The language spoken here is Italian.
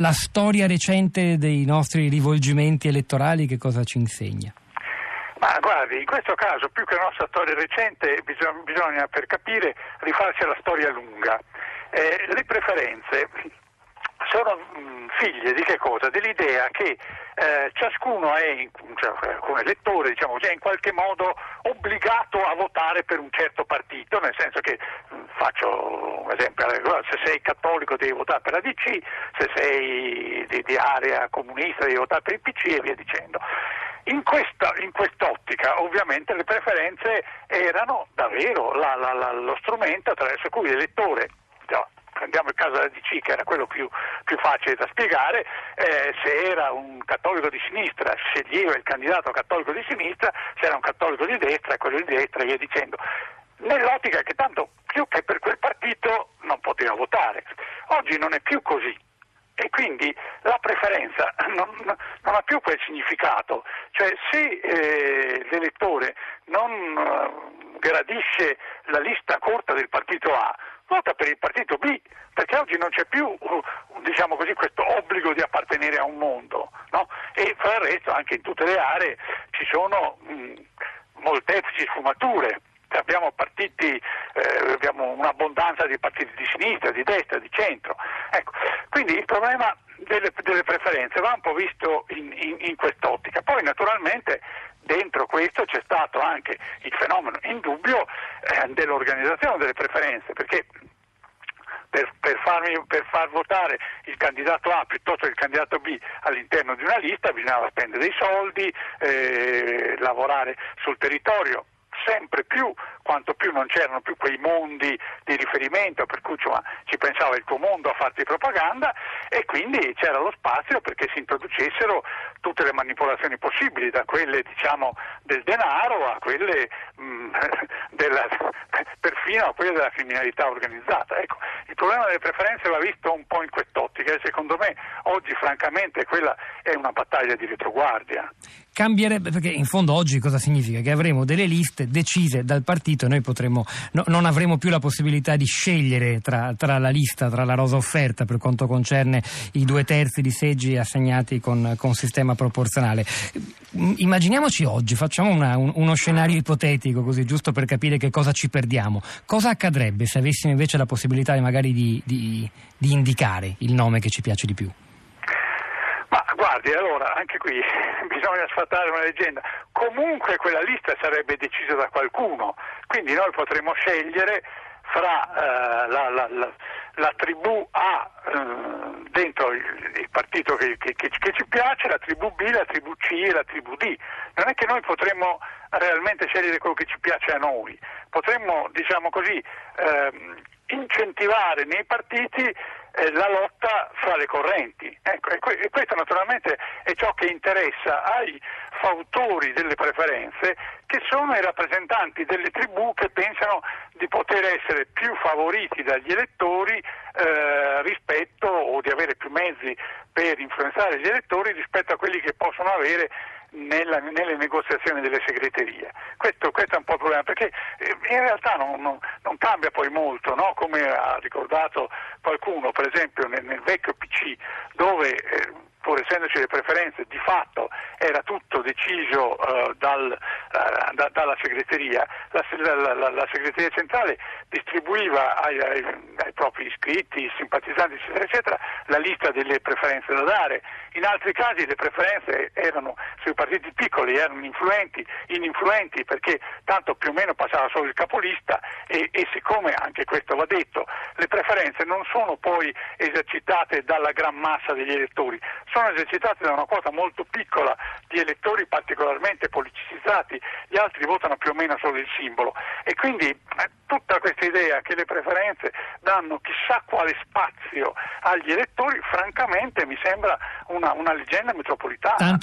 la storia recente dei nostri rivolgimenti elettorali che cosa ci insegna? Ma guardi, in questo caso più che la nostra storia recente bisogna, bisogna per capire rifarsi alla storia lunga. Eh, le preferenze sono mh, figlie di che cosa? Dell'idea che eh, ciascuno è, cioè, come elettore, diciamo è in qualche modo obbligato a votare per un certo partito, nel senso che, mh, faccio un esempio, se sei cattolico devi votare per la DC, se sei di, di area comunista devi votare per il PC e via dicendo. In, questa, in, quest'ottica ovviamente le preferenze erano davvero la, la, la, lo strumento attraverso cui l'elettore prendiamo il caso della DC che era quello più, più facile da spiegare, eh, se era un cattolico di sinistra sceglieva il candidato cattolico di sinistra, se era un cattolico di destra quello di destra e via dicendo. Nell'ottica che tanto più che per quel partito non poteva votare. Oggi non è più così e quindi la preferenza non, non, ha più quel significato, cioè se eh, l'elettore non uh, gradisce la lista corta del partito A, vota per il partito B, perché oggi non c'è più diciamo così, questo obbligo di appartenere a un mondo no? e fra il resto anche in tutte le aree ci sono mh, molteplici sfumature abbiamo partiti, eh, abbiamo un'abbondanza di partiti di sinistra, di destra, di centro. Ecco, quindi il problema delle, delle, preferenze va un po' visto in, in, in quest'ottica. Poi naturalmente dentro questo c'è stato anche il fenomeno indubbio eh, dell'organizzazione delle preferenze, perché per, per, farmi, per, far votare il candidato A piuttosto che il candidato B all'interno di una lista bisognava spendere dei soldi, eh, lavorare sul territorio sempre più, quanto più non c'erano più quei mondi di riferimento per cui insomma, ci pensava il tuo mondo a farti propaganda e quindi c'era lo spazio perché si introducessero tutte le manipolazioni possibili, da quelle diciamo, del denaro a quelle mh, mm, della, perfino a quelle della criminalità organizzata. Ecco, il problema delle preferenze va visto un po' in quest'ottica e secondo me oggi francamente quella è una battaglia di retroguardia. Cambierebbe, perché in fondo oggi cosa significa? Che avremo delle liste decise dal partito e noi potremo, no, non avremo più la possibilità di scegliere tra, tra, la lista, tra la rosa offerta per quanto concerne i due terzi di seggi assegnati con, con sistema proporzionale. Immaginiamoci oggi, facciamo una, un, uno scenario ipotetico così, giusto per capire che cosa ci perdiamo. Cosa accadrebbe se avessimo invece la possibilità magari di, di, di indicare il nome che ci piace di più? Ma guardi, allora anche qui bisogna sfatare una leggenda. Comunque quella lista sarebbe decisa da qualcuno, quindi noi potremmo scegliere fra uh, la, la, la, la, tribù A uh, dentro il, il partito che, che, che, ci piace, la tribù B, la tribù C e la tribù D. Non è che noi potremmo realmente scegliere quello che ci piace a noi, potremmo, diciamo così, uh, incentivare nei partiti eh, la lotta fra le correnti. Ecco, e, e, questo naturalmente è ciò che interessa ai fautori delle preferenze, che sono i rappresentanti delle tribù che pensano di poter essere più favoriti dagli elettori eh, rispetto o di avere più mezzi per influenzare gli elettori rispetto a quelli che possono avere nella, nelle negoziazioni delle segreterie. Questo, questo, è un po' il problema, perché eh, in realtà non, non, non cambia poi molto, no? come ha ricordato qualcuno, per esempio nel, nel vecchio PC, dove eh, pur essendoci le preferenze, di fatto era tutto deciso uh, dal, uh, da, dalla segreteria, la, la, la, la, segreteria centrale distribuiva ai, ai, ai, propri iscritti, simpatizzanti, eccetera, eccetera, la lista delle preferenze da dare. In altri casi le preferenze erano sui partiti piccoli, erano influenti, ininfluenti, perché tanto più o meno passava solo il capolista e, e siccome, anche questo va detto, le preferenze non sono poi esercitate dalla gran massa degli elettori, sono esercitate da una quota molto piccola di elettori particolarmente politicizzati, gli altri votano più o meno solo il simbolo e quindi eh, tutta questa idea che le preferenze danno chissà quale spazio agli elettori, francamente mi sembra una, una leggenda metropolitana.